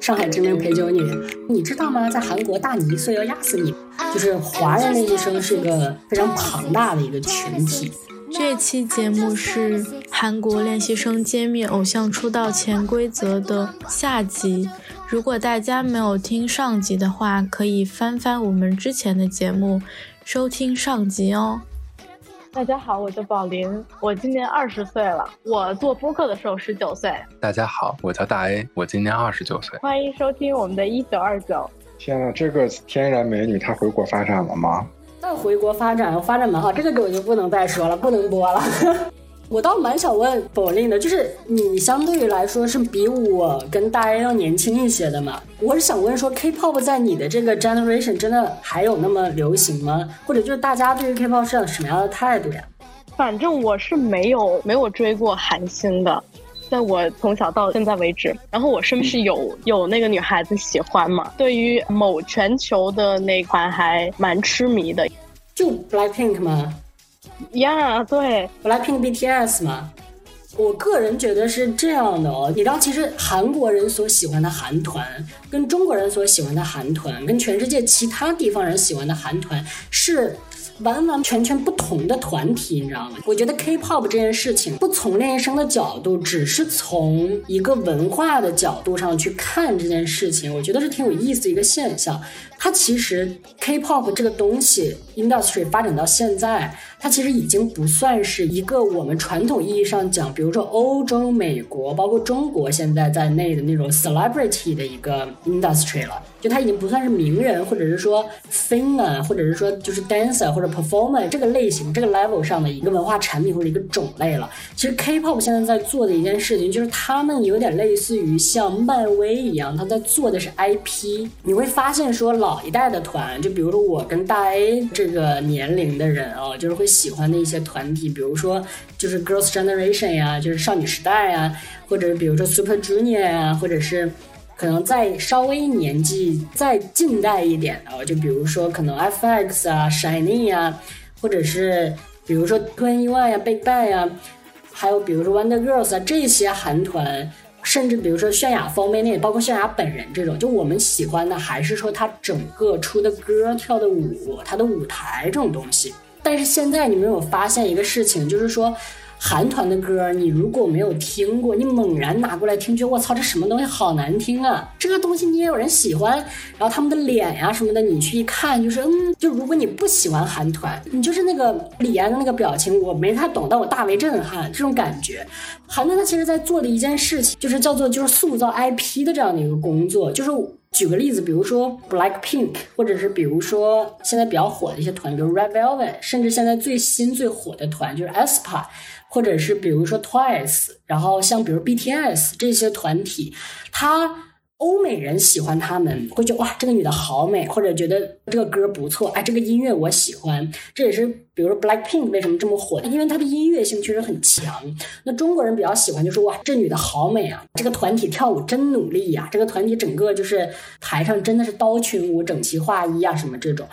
上海知名陪酒女，你知道吗？在韩国大你一岁要压死你。就是华人练习生是一个非常庞大的一个群体。这期节目是韩国练习生揭秘偶像出道潜规则的下集。如果大家没有听上集的话，可以翻翻我们之前的节目，收听上集哦。大家好，我叫宝林，我今年二十岁了。我做播客的时候十九岁。大家好，我叫大 A，我今年二十九岁。欢迎收听我们的一九二九。天呐，这个天然美女她回国发展了吗？那回国发展，发展蛮好。这个我就不能再说了，不能播了。我倒蛮想问宝林的，就是你相对于来说是比我跟大家要年轻一些的嘛？我是想问说，K-pop 在你的这个 generation 真的还有那么流行吗？或者就是大家对于 K-pop 是什么样的态度呀？反正我是没有没有追过韩星的，在我从小到现在为止。然后我身边是有有那个女孩子喜欢嘛？对于某全球的那款还蛮痴迷的，就 Blackpink 吗？呀，对，Blackpink BTS 嘛，我个人觉得是这样的哦。你知道，其实韩国人所喜欢的韩团，跟中国人所喜欢的韩团，跟全世界其他地方人喜欢的韩团是。完完全全不同的团体，你知道吗？我觉得 K-pop 这件事情，不从练习生的角度，只是从一个文化的角度上去看这件事情，我觉得是挺有意思的一个现象。它其实 K-pop 这个东西，industry 发展到现在。它其实已经不算是一个我们传统意义上讲，比如说欧洲、美国，包括中国现在在内的那种 celebrity 的一个 industry 了。就它已经不算是名人，或者是说 singer，或者是说就是 dancer 或者 performance 这个类型、这个 level 上的一个文化产品或者一个种类了。其实 K-pop 现在在做的一件事情，就是他们有点类似于像漫威一样，他在做的是 IP。你会发现说老一代的团，就比如说我跟大 A 这个年龄的人啊，就是会。喜欢的一些团体，比如说就是 Girls Generation 呀，就是少女时代呀，或者比如说 Super Junior 呀，或者是可能再稍微年纪再近代一点的，就比如说可能 FX 啊、Shiny 呀，或者是比如说 Twenty One 呀、Big Bang 呀，还有比如说 Wonder Girls 啊这些韩团，甚至比如说泫雅、方便面，包括泫雅本人这种，就我们喜欢的还是说她整个出的歌、跳的舞、她的舞台这种东西。但是现在你没有发现一个事情，就是说，韩团的歌你如果没有听过，你猛然拿过来听，觉得我操，这什么东西好难听啊！这个东西你也有人喜欢，然后他们的脸呀什么的，你去一看，就是嗯，就如果你不喜欢韩团，你就是那个李安的那个表情，我没太懂，但我大为震撼，这种感觉。韩团他其实在做的一件事情，就是叫做就是塑造 IP 的这样的一个工作，就是。举个例子，比如说 Black Pink，或者是比如说现在比较火的一些团，比如 Red Velvet，甚至现在最新最火的团就是 aespa，或者是比如说 Twice，然后像比如 BTS 这些团体，它。欧美人喜欢他们，会觉得哇，这个女的好美，或者觉得这个歌不错，哎，这个音乐我喜欢。这也是比如说 Black Pink 为什么这么火，因为它的音乐性确实很强。那中国人比较喜欢，就说哇，这女的好美啊，这个团体跳舞真努力呀，这个团体整个就是台上真的是刀群舞、整齐划一啊，什么这种。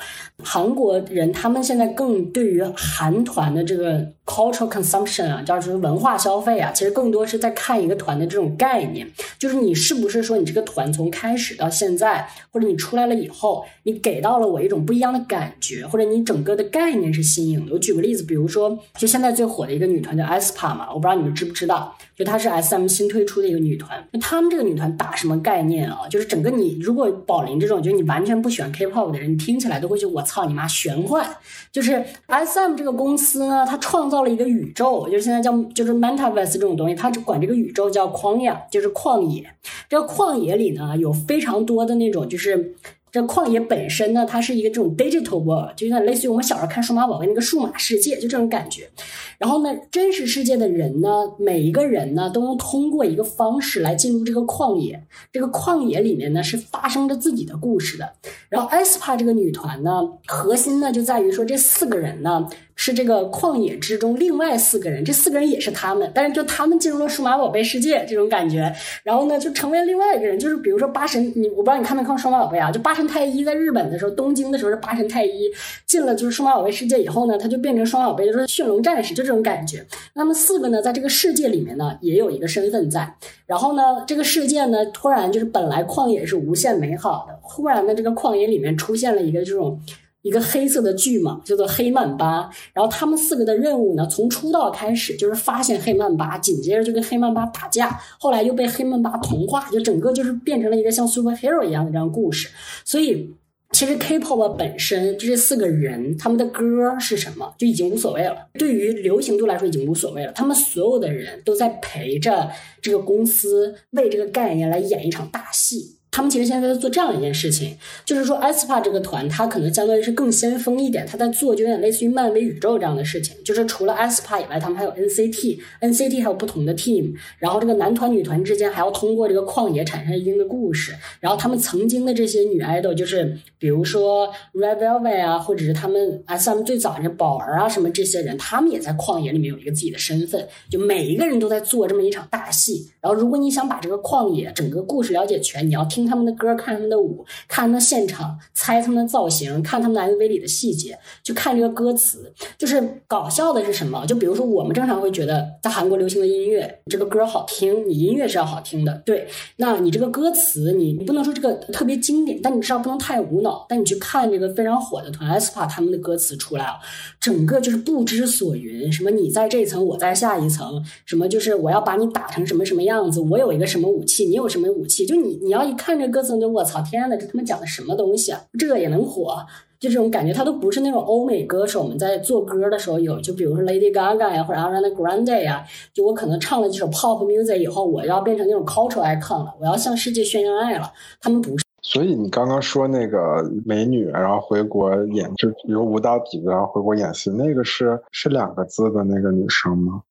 韩国人他们现在更对于韩团的这个 cultural consumption 啊，叫什么文化消费啊，其实更多是在看一个团的这种概念，就是你是不是说你这个团。团从开始到现在，或者你出来了以后，你给到了我一种不一样的感觉，或者你整个的概念是新颖我举个例子，比如说，就现在最火的一个女团叫 aespa 嘛，我不知道你们知不知道，就她是 SM 新推出的一个女团。那他们这个女团打什么概念啊？就是整个你如果宝林这种，就是你完全不喜欢 K-pop 的人，你听起来都会觉得我操你妈玄幻。就是 SM 这个公司呢，它创造了一个宇宙，就是现在叫就是 Metaverse 这种东西，它管这个宇宙叫旷野，就是旷野。这个旷野。里呢有非常多的那种，就是这旷野本身呢，它是一个这种 digital world，就有点类似于我们小时候看数码宝贝那个数码世界，就这种感觉。然后呢，真实世界的人呢，每一个人呢，都能通过一个方式来进入这个旷野。这个旷野里面呢，是发生着自己的故事的。然后 Espa 这个女团呢，核心呢就在于说，这四个人呢，是这个旷野之中另外四个人，这四个人也是他们，但是就他们进入了数码宝贝世界这种感觉，然后呢就成为另外一个人，就是比如说八神，你我不知道你看没看数码宝贝啊？就八神太一在日本的时候，东京的时候是八神太一，进了就是数码宝贝世界以后呢，他就变成双宝贝，就是驯龙战士，就这种感觉。那么四个呢，在这个世界里面呢，也有一个身份在，然后呢，这个世界呢，突然就是本来旷野是无限美好的，忽然呢，这个旷野里面出现了一个这种。一个黑色的巨蟒叫做黑曼巴，然后他们四个的任务呢，从出道开始就是发现黑曼巴，紧接着就跟黑曼巴打架，后来又被黑曼巴同化，就整个就是变成了一个像 superhero 一样的这样故事。所以，其实 K-pop 本身就这四个人他们的歌是什么就已经无所谓了，对于流行度来说已经无所谓了。他们所有的人都在陪着这个公司为这个概念来演一场大戏。他们其实现在在做这样一件事情，就是说 s p a 这个团，它可能相当于是更先锋一点，它在做就有点类似于漫威宇宙这样的事情。就是除了 s p a 以外，他们还有 NCT，NCT 还有不同的 team，然后这个男团女团之间还要通过这个旷野产生一定的故事。然后他们曾经的这些女 idol，就是比如说 Red Velvet 啊，或者是他们 SM 最早的宝儿啊什么这些人，他们也在旷野里面有一个自己的身份。就每一个人都在做这么一场大戏。然后如果你想把这个旷野整个故事了解全，你要听。他们的歌，看他们的舞，看他们现场，猜他们的造型，看他们的 MV 里的细节，就看这个歌词。就是搞笑的是什么？就比如说，我们正常会觉得，在韩国流行的音乐，这个歌好听，你音乐是要好听的，对。那你这个歌词，你你不能说这个特别经典，但你至少不能太无脑。但你去看这个非常火的团 s p a 他们的歌词出来啊，整个就是不知所云。什么你在这层，我在下一层，什么就是我要把你打成什么什么样子，我有一个什么武器，你有什么武器？就你你要一看。这歌词就我操，天呐，这他妈讲的什么东西啊？这个也能火？就这种感觉，他都不是那种欧美歌手我们在做歌的时候有，就比如说 Lady Gaga 呀，或者 Ariana Grande 呀，就我可能唱了几首 Pop music 以后，我要变成那种 cultural icon 了，我要向世界宣扬爱了。他们不是。所以你刚刚说那个美女，然后回国演，就比如舞蹈底子，然后回国演戏，那个是是两个字的那个女生吗？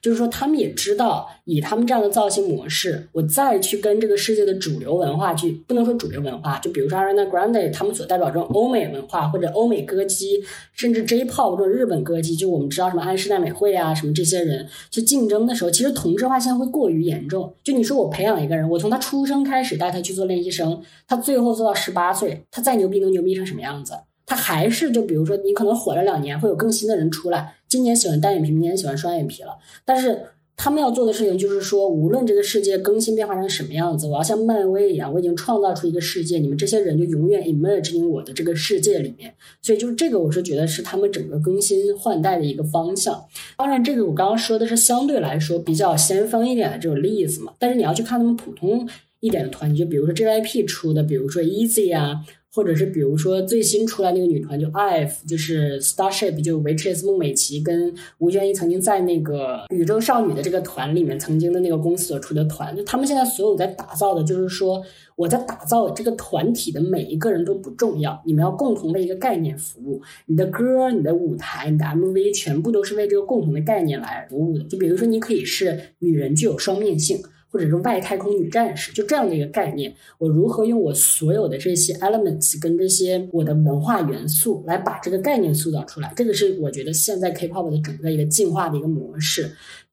就是说，他们也知道，以他们这样的造型模式，我再去跟这个世界的主流文化去，不能说主流文化，就比如说 Ariana Grande 他们所代表这种欧美文化或者欧美歌姬，甚至 J-pop 这种日本歌姬，就我们知道什么安室奈美惠啊，什么这些人去竞争的时候，其实同质化现在会过于严重。就你说我培养一个人，我从他出生开始带他去做练习生，他最后做到十八岁，他再牛逼能牛逼成什么样子？他还是就比如说，你可能火了两年，会有更新的人出来。今年喜欢单眼皮，明年喜欢双眼皮了。但是他们要做的事情就是说，无论这个世界更新变化成什么样子，我要像漫威一样，我已经创造出一个世界，你们这些人就永远 emerge 进我的这个世界里面。所以就是这个，我是觉得是他们整个更新换代的一个方向。当然，这个我刚刚说的是相对来说比较先锋一点的这种例子嘛。但是你要去看他们普通一点的团，就比如说 JYP 出的，比如说 Easy 啊。或者是比如说最新出来那个女团就 IVE，就是 Starship，就维持 S 孟美岐跟吴宣仪曾经在那个宇宙少女的这个团里面曾经的那个公司所出的团，就他们现在所有在打造的，就是说我在打造这个团体的每一个人都不重要，你们要共同为一个概念服务，你的歌、你的舞台、你的 MV 全部都是为这个共同的概念来服务的。就比如说你可以是女人具有双面性。或者是外太空女战士，就这样的一个概念，我如何用我所有的这些 elements 跟这些我的文化元素来把这个概念塑造出来？这个是我觉得现在 K-pop 的整个一个进化的一个模式。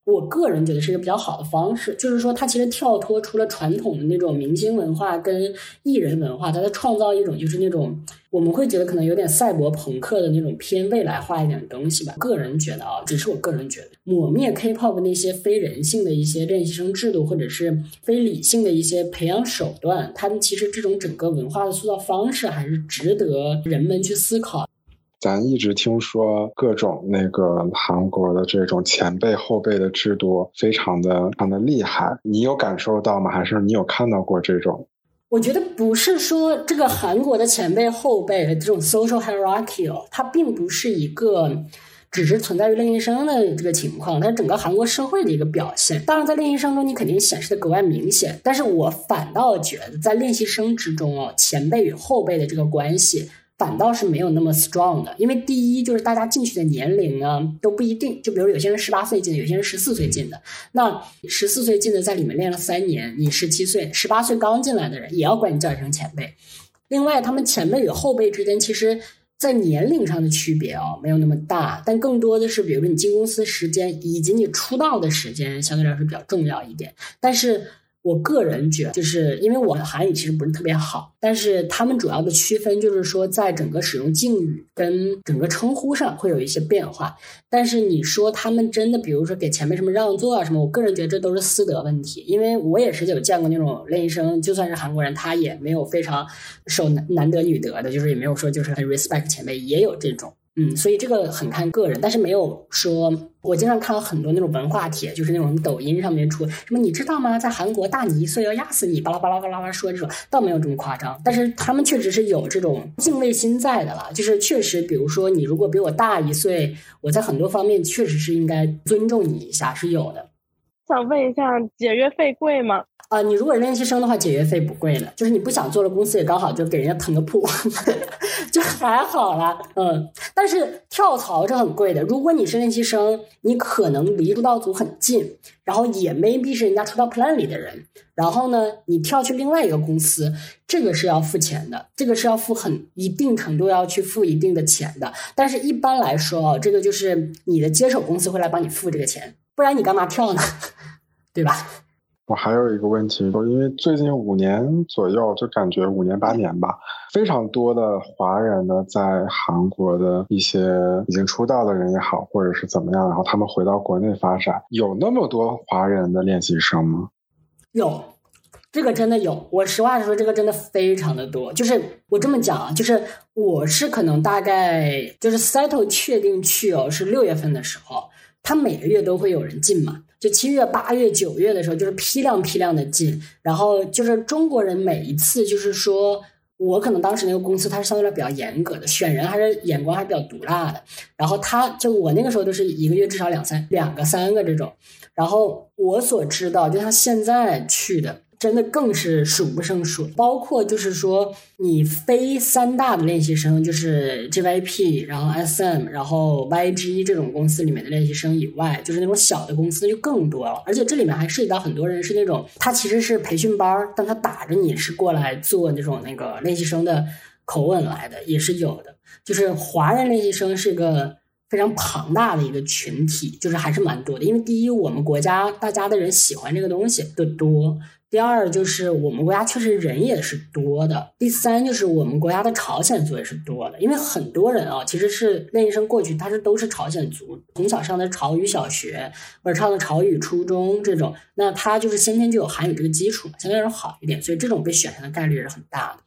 我个人觉得是一个比较好的方式，就是说它其实跳脱出了传统的那种明星文化跟艺人文化，它在创造一种就是那种我们会觉得可能有点赛博朋克的那种偏未来化一点的东西吧。个人觉得啊，只是我个人觉得，抹灭 K-pop 那些非人性的一些练习生制度，或者是非理性的一些培养手段，他们其实这种整个文化的塑造方式还是值得人们去思考。咱一直听说各种那个韩国的这种前辈后辈的制度非常的非常的厉害，你有感受到吗？还是你有看到过这种？我觉得不是说这个韩国的前辈后辈的这种 social hierarchy，它并不是一个只是存在于练习生的这个情况，它整个韩国社会的一个表现。当然，在练习生中你肯定显示的格外明显，但是我反倒觉得在练习生之中哦，前辈与后辈的这个关系。反倒是没有那么 strong 的，因为第一就是大家进去的年龄呢都不一定，就比如有些人十八岁进的，有些人十四岁进的。那十四岁进的在里面练了三年，你十七岁、十八岁刚进来的人也要管你叫一声前辈。另外，他们前辈与后辈之间其实在年龄上的区别哦，没有那么大，但更多的是，比如说你进公司时间以及你出道的时间相对来说比较重要一点，但是。我个人觉，就是因为我的韩语其实不是特别好，但是他们主要的区分就是说，在整个使用敬语跟整个称呼上会有一些变化。但是你说他们真的，比如说给前辈什么让座啊什么，我个人觉得这都是私德问题。因为我也是有见过那种练习生，就算是韩国人，他也没有非常受男男德女德的，就是也没有说就是很 respect 前辈，也有这种。嗯，所以这个很看个人，但是没有说，我经常看到很多那种文化帖，就是那种抖音上面出什么，你知道吗？在韩国大你一岁要压死你，巴拉巴拉巴拉巴拉说这种，倒没有这么夸张，但是他们确实是有这种敬畏心在的啦，就是确实，比如说你如果比我大一岁，我在很多方面确实是应该尊重你一下，是有的。想问一下，解约费贵吗？啊，你如果是练习生的话，解约费不贵的，就是你不想做了，公司也刚好就给人家腾个铺，就还好啦。嗯，但是跳槽是很贵的。如果你是练习生，你可能离出道组很近，然后也 maybe 是人家出道 plan 里的人，然后呢，你跳去另外一个公司，这个是要付钱的，这个是要付很一定程度要去付一定的钱的。但是一般来说啊，这个就是你的接手公司会来帮你付这个钱，不然你干嘛跳呢？对吧？我还有一个问题，就因为最近五年左右，就感觉五年八年吧，非常多的华人呢，在韩国的一些已经出道的人也好，或者是怎么样，然后他们回到国内发展，有那么多华人的练习生吗？有，这个真的有。我实话实说，这个真的非常的多。就是我这么讲啊，就是我是可能大概就是 settle 确定去哦，是六月份的时候，他每个月都会有人进嘛。就七月、八月、九月的时候，就是批量批量的进，然后就是中国人每一次就是说，我可能当时那个公司它是相对来比较严格的，选人还是眼光还是比较毒辣的，然后他就我那个时候都是一个月至少两三两个三个这种，然后我所知道，就他现在去的。真的更是数不胜数，包括就是说，你非三大的练习生，就是 JYP，然后 SM，然后 YG 这种公司里面的练习生以外，就是那种小的公司就更多了。而且这里面还涉及到很多人是那种，他其实是培训班，但他打着你是过来做那种那个练习生的口吻来的，也是有的。就是华人练习生是一个非常庞大的一个群体，就是还是蛮多的。因为第一，我们国家大家的人喜欢这个东西的多。第二就是我们国家确实人也是多的。第三就是我们国家的朝鲜族也是多的，因为很多人啊其实是练习生过去，他是都是朝鲜族，从小上的朝语小学或者上的朝语初中这种，那他就是先天就有韩语这个基础，相对来说好一点，所以这种被选上的概率是很大的。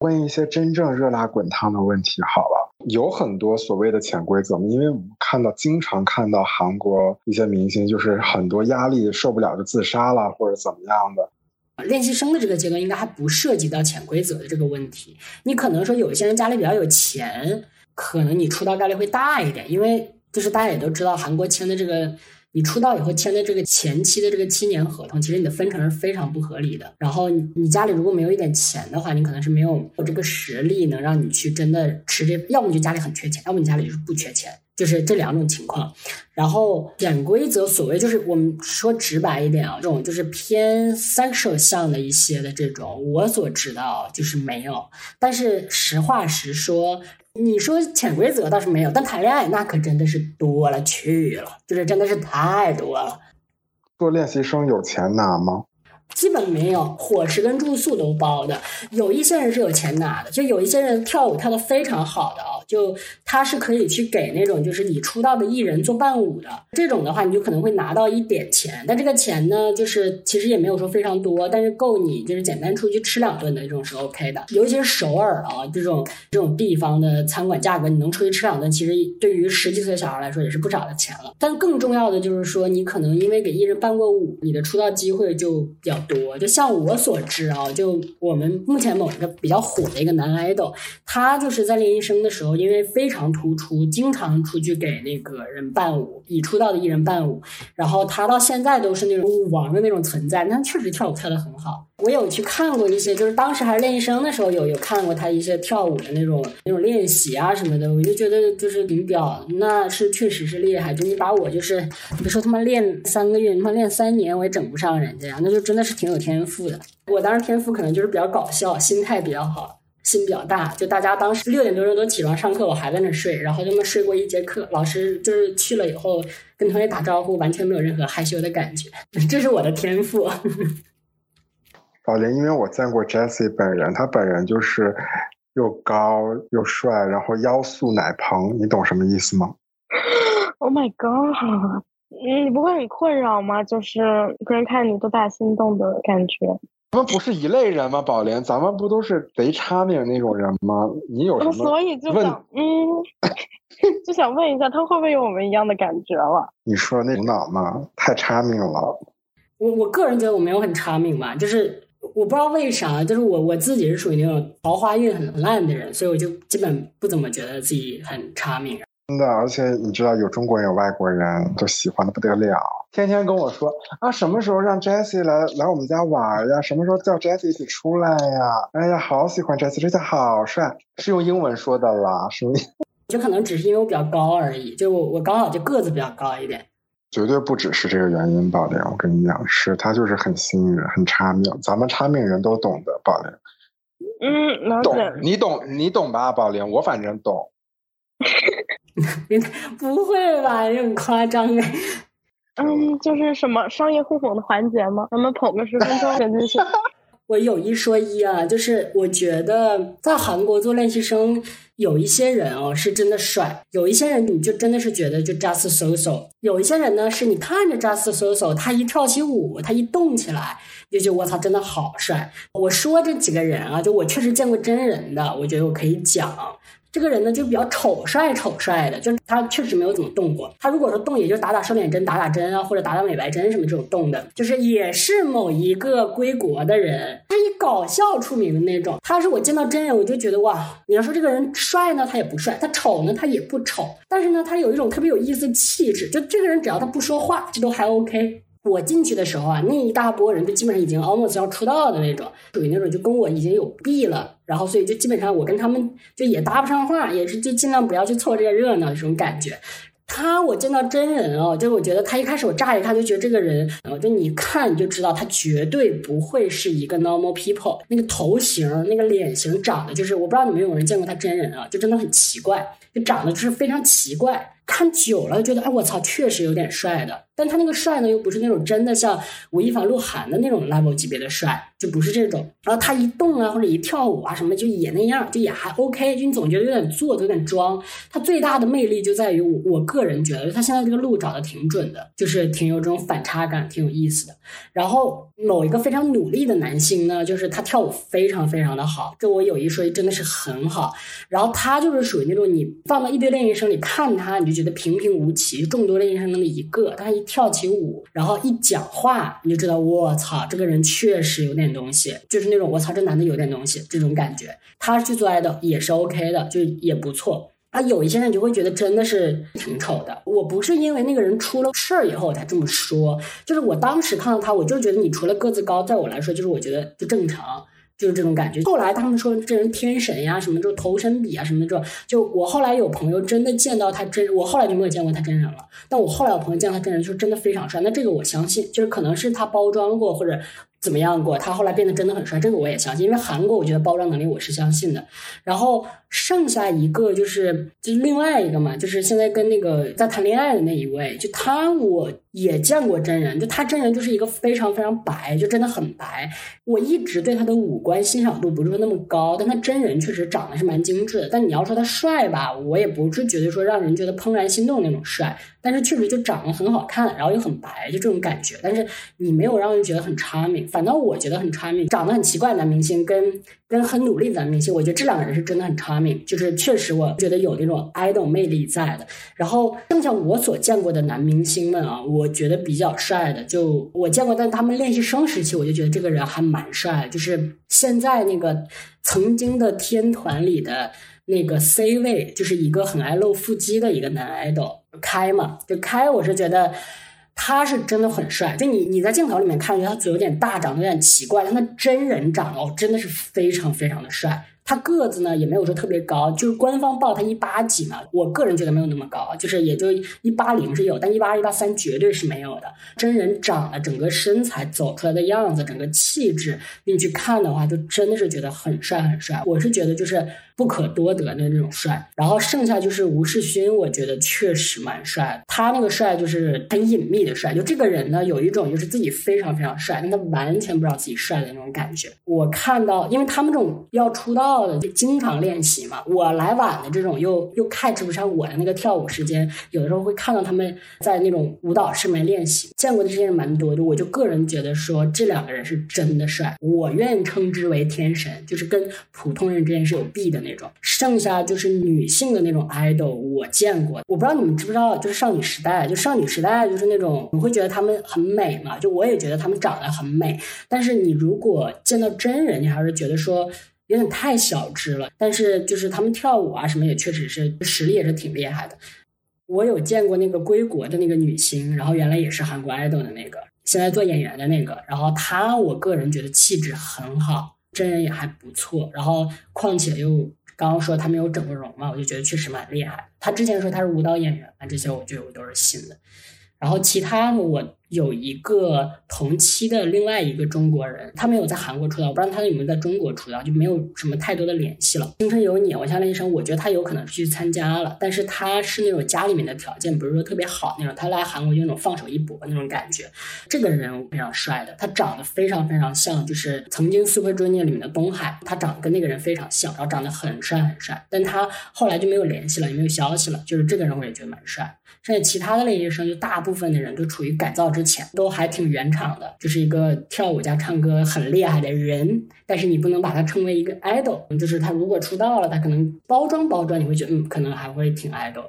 问一些真正热辣滚烫的问题好了，有很多所谓的潜规则吗？因为我们看到经常看到韩国一些明星就是很多压力受不了就自杀了或者怎么样的。练习生的这个阶段应该还不涉及到潜规则的这个问题。你可能说有一些人家里比较有钱，可能你出道概率会大一点，因为就是大家也都知道，韩国签的这个你出道以后签的这个前期的这个七年合同，其实你的分成是非常不合理的。然后你家里如果没有一点钱的话，你可能是没有这个实力能让你去真的吃这，要么就家里很缺钱，要么你家里就是不缺钱。就是这两种情况，然后潜规则，所谓就是我们说直白一点啊，这种就是偏 sexual 向的一些的这种，我所知道就是没有。但是实话实说，你说潜规则倒是没有，但谈恋爱那可真的是多了去了，就是真的是太多了。做练习生有钱拿吗？基本没有，伙食跟住宿都包的。有一些人是有钱拿的，就有一些人跳舞跳的非常好的啊。就他是可以去给那种就是你出道的艺人做伴舞的，这种的话你就可能会拿到一点钱，但这个钱呢，就是其实也没有说非常多，但是够你就是简单出去吃两顿的这种是 OK 的。尤其是首尔啊这种这种地方的餐馆价格，你能出去吃两顿，其实对于十几岁小孩来说也是不少的钱了。但更重要的就是说，你可能因为给艺人伴过舞，你的出道机会就比较多。就像我所知啊，就我们目前某一个比较火的一个男 idol，他就是在练习生的时候。因为非常突出，经常出去给那个人伴舞，已出道的艺人伴舞，然后他到现在都是那种舞王的那种存在。那确实跳舞跳得很好，我有去看过一些，就是当时还是练习生的时候，有有看过他一些跳舞的那种那种练习啊什么的，我就觉得就是顶表，那是确实是厉害。就你把我就是，你别说他妈练三个月，他妈练三年我也整不上人家呀，那就真的是挺有天赋的。我当时天赋可能就是比较搞笑，心态比较好。心比较大，就大家当时六点多钟都起床上课，我还在那睡，然后他们睡过一节课，老师就是去了以后跟同学打招呼，完全没有任何害羞的感觉，这是我的天赋。宝莲，因为我见过 Jessie 本人，他本人就是又高又帅，然后腰素奶蓬，你懂什么意思吗？Oh my god！嗯，你不会很困扰吗？就是别人看你都大心动的感觉。咱们不是一类人吗？宝莲，咱们不都是贼差命那种人吗？你有什么？所以就想，嗯，就想问一下，他会不会有我们一样的感觉了？你说那脑吗？太差命了。我我个人觉得我没有很差命吧，就是我不知道为啥，就是我我自己是属于那种桃花运很烂的人，所以我就基本不怎么觉得自己很差命。真的，而且你知道，有中国人有外国人，都喜欢的不得了，天天跟我说啊，什么时候让 Jessie 来来我们家玩呀？什么时候叫 Jessie 一起出来呀？哎呀，好喜欢 Jessie，这下好帅，是用英文说的啦，是不是？就可能只是因为我比较高而已，就我我刚好就个子比较高一点，绝对不只是这个原因，宝莲，我跟你讲，是他就是很吸引人，很差命，咱们差命人都懂的，宝莲。嗯，懂，你懂，你懂吧，宝莲，我反正懂。不会吧？这很夸张哎。嗯，就是什么商业互捧的环节吗？咱们捧个十分钟，真的是。我有一说一啊，就是我觉得在韩国做练习生，有一些人哦是真的帅，有一些人你就真的是觉得就 just so so，有一些人呢是你看着 just so so，他一跳起舞，他一动起来，就觉得我操，真的好帅。我说这几个人啊，就我确实见过真人的，我觉得我可以讲。这个人呢，就比较丑帅丑帅的，就是他确实没有怎么动过。他如果说动，也就打打瘦脸针、打打针啊，或者打打美白针什么这种动的，就是也是某一个归国的人，他以搞笑出名的那种。他是我见到真人，我就觉得哇，你要说这个人帅呢，他也不帅；他丑呢，他也不丑。但是呢，他有一种特别有意思的气质，就这个人只要他不说话，这都还 OK。我进去的时候啊，那一大波人就基本上已经 almost 要出道的那种，属于那种就跟我已经有弊了，然后所以就基本上我跟他们就也搭不上话，也是就尽量不要去凑这个热闹这种感觉。他我见到真人哦，就我觉得他一开始我乍一看就觉得这个人，就你看你就知道他绝对不会是一个 normal people，那个头型、那个脸型长得就是我不知道你们有没有人见过他真人啊，就真的很奇怪，就长得就是非常奇怪。看久了觉得，哎，我操，确实有点帅的。但他那个帅呢，又不是那种真的像吴亦凡、鹿晗的那种 level 级别的帅，就不是这种。然后他一动啊，或者一跳舞啊什么，就也那样，就也还 OK。就你总觉得有点做，有点装。他最大的魅力就在于，我我个人觉得他现在这个路找的挺准的，就是挺有这种反差感，挺有意思的。然后某一个非常努力的男星呢，就是他跳舞非常非常的好，这我有一说一，真的是很好。然后他就是属于那种你放到一堆练习生里看他，你就。觉得平平无奇，众多练习生中的一个，他一跳起舞，然后一讲话，你就知道，我操，这个人确实有点东西，就是那种我操，这男的有点东西这种感觉。他去做爱的也是 OK 的，就也不错。啊，有一些人就会觉得真的是挺丑的。我不是因为那个人出了事儿以后才这么说，就是我当时看到他，我就觉得你除了个子高，在我来说，就是我觉得就正常。就是这种感觉。后来他们说这人天神呀，什么这种头身比啊，什么这种。就我后来有朋友真的见到他真，我后来就没有见过他真人了。但我后来有朋友见到他真人，就真的非常帅。那这个我相信，就是可能是他包装过或者。怎么样过？他后来变得真的很帅，这个我也相信，因为韩国我觉得包装能力我是相信的。然后剩下一个就是就是另外一个嘛，就是现在跟那个在谈恋爱的那一位，就他我也见过真人，就他真人就是一个非常非常白，就真的很白。我一直对他的五官欣赏度不是说那么高，但他真人确实长得是蛮精致的。但你要说他帅吧，我也不是觉得说让人觉得怦然心动那种帅，但是确实就长得很好看，然后又很白，就这种感觉。但是你没有让人觉得很差命。反倒我觉得很差命，长得很奇怪的男明星跟跟很努力的男明星，我觉得这两个人是真的很差命，就是确实我觉得有那种 idol 魅力在的。然后剩下我所见过的男明星们啊，我我觉得比较帅的，就我见过，但他们练习生时期，我就觉得这个人还蛮帅。就是现在那个曾经的天团里的那个 C 位，就是一个很爱露腹肌的一个男 idol 开嘛，就开，我是觉得。他是真的很帅，就你你在镜头里面看，觉得他嘴有点大，长得有点奇怪，但他真人长得哦，真的是非常非常的帅。他个子呢也没有说特别高，就是官方报他一八几嘛，我个人觉得没有那么高，就是也就一八零是有，但一八二、一八三绝对是没有的。真人长得整个身材走出来的样子，整个气质，你去看的话，就真的是觉得很帅很帅。我是觉得就是不可多得的那种帅。然后剩下就是吴世勋，我觉得确实蛮帅。他那个帅就是很隐秘的帅，就这个人呢有一种就是自己非常非常帅，但他完全不知道自己帅的那种感觉。我看到，因为他们这种要出道的。就经常练习嘛，我来晚的这种又又 catch 不上我的那个跳舞时间，有的时候会看到他们在那种舞蹈室里面练习，见过的这些人蛮多的。我就个人觉得说这两个人是真的帅，我愿称之为天神，就是跟普通人之间是有弊的那种。剩下就是女性的那种 idol，我见过，我不知道你们知不知道，就是少女时代，就少女时代就是那种你会觉得她们很美嘛，就我也觉得她们长得很美，但是你如果见到真人，你还是觉得说。有点太小只了，但是就是他们跳舞啊什么也确实是实力也是挺厉害的。我有见过那个归国的那个女星，然后原来也是韩国 idol 的那个，现在做演员的那个。然后她，我个人觉得气质很好，真人也还不错。然后况且又刚刚说他没有整过容嘛，我就觉得确实蛮厉害。他之前说他是舞蹈演员啊，这些我觉得我都是信的。然后其他的我。有一个同期的另外一个中国人，他没有在韩国出道，我不知道他有没有在中国出道，就没有什么太多的联系了。青春有你，我像练习生，我觉得他有可能去参加了，但是他是那种家里面的条件不是说特别好那种，他来韩国就那种放手一搏那种感觉。这个人非常帅的，他长得非常非常像，就是曾经 Super Junior 里面的东海，他长得跟那个人非常像，然后长得很帅很帅，但他后来就没有联系了，也没有消息了。就是这个人我也觉得蛮帅。剩下其他的练习生，就大部分的人都处于改造之前，都还挺原厂的，就是一个跳舞加唱歌很厉害的人。但是你不能把他称为一个 idol，就是他如果出道了，他可能包装包装，你会觉得嗯，可能还会挺 idol。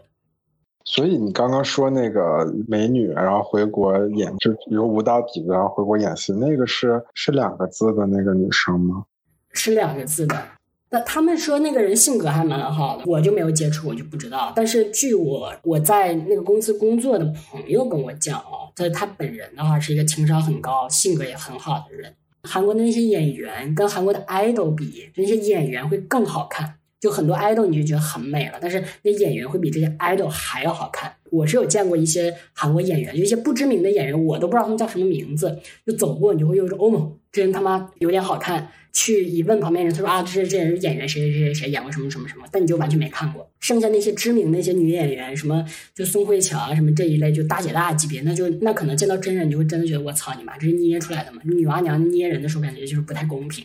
所以你刚刚说那个美女，然后回国演，就有舞蹈底子，然后回国演戏，那个是是两个字的那个女生吗？是两个字的。那他们说那个人性格还蛮好的，我就没有接触，我就不知道。但是据我我在那个公司工作的朋友跟我讲哦，他他本人的话是一个情商很高、性格也很好的人。韩国的那些演员跟韩国的 idol 比，那些演员会更好看。就很多 idol 你就觉得很美了，但是那演员会比这些 idol 还要好看。我是有见过一些韩国演员，有一些不知名的演员，我都不知道他们叫什么名字，就走过你就会有一种哦，这人他妈有点好看。去一问旁边人，他说啊，这这人是演员，谁谁谁谁演过什么什么什么，但你就完全没看过。剩下那些知名那些女演员，什么就宋慧乔啊，什么这一类，就大姐大级别，那就那可能见到真人，你就会真的觉得我操你妈，这是捏出来的嘛？女娲娘捏人的时候，感觉就是不太公平。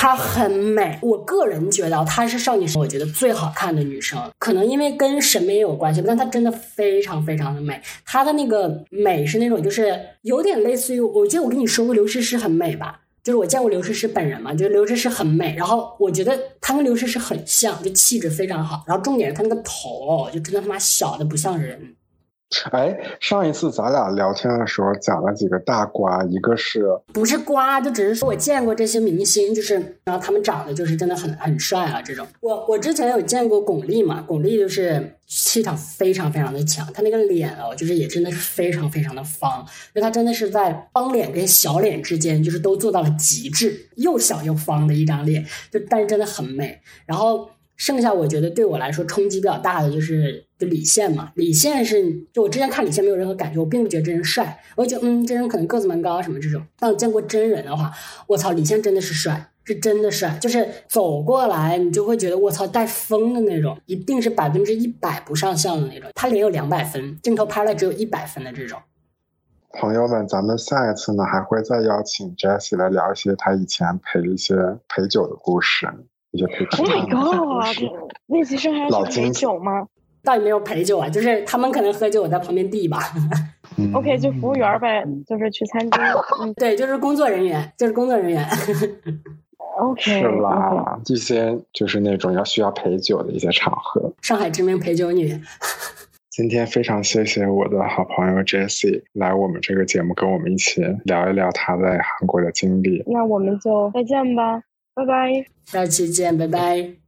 她很美，我个人觉得她是少女时我觉得最好看的女生，可能因为跟审美有关系，但她真的非常非常的美。她的那个美是那种，就是有点类似于，我记得我跟你说过刘诗诗很美吧？就是我见过刘诗诗本人嘛，就刘诗诗很美，然后我觉得她跟刘诗诗很像，就气质非常好。然后重点是她那个头，就真的他妈小的不像人。哎，上一次咱俩聊天的时候讲了几个大瓜，一个是不是瓜，就只是说我见过这些明星，就是然后他们长得就是真的很很帅啊，这种。我我之前有见过巩俐嘛，巩俐就是气场非常非常的强，她那个脸哦，就是也真的是非常非常的方，就她真的是在方脸跟小脸之间，就是都做到了极致，又小又方的一张脸，就但是真的很美。然后。剩下我觉得对我来说冲击比较大的就是就李现嘛，李现是就我之前看李现没有任何感觉，我并不觉得这人帅，我觉得嗯这人可能个子蛮高什么这种。但我见过真人的话，我操，李现真的是帅，是真的帅，就是走过来你就会觉得我操带风的那种，一定是百分之一百不上相的那种。他脸有两百分，镜头拍了只有一百分的这种。朋友们，咱们下一次呢还会再邀请 Jessie 来聊一些他以前陪一些陪酒的故事。一些陪酒 Oh my god！练习生还要陪酒吗？倒也没有陪酒啊，就是他们可能喝酒，我在旁边递吧。OK，就服务员呗，就是去餐厅。嗯，对，就是工作人员，就是工作人员。OK，是啦，一些就是那种要需要陪酒的一些场合。上海知名陪酒女。今天非常谢谢我的好朋友 Jessie 来我们这个节目，跟我们一起聊一聊她在韩国的经历。那我们就再见吧。拜拜，下期见，拜拜。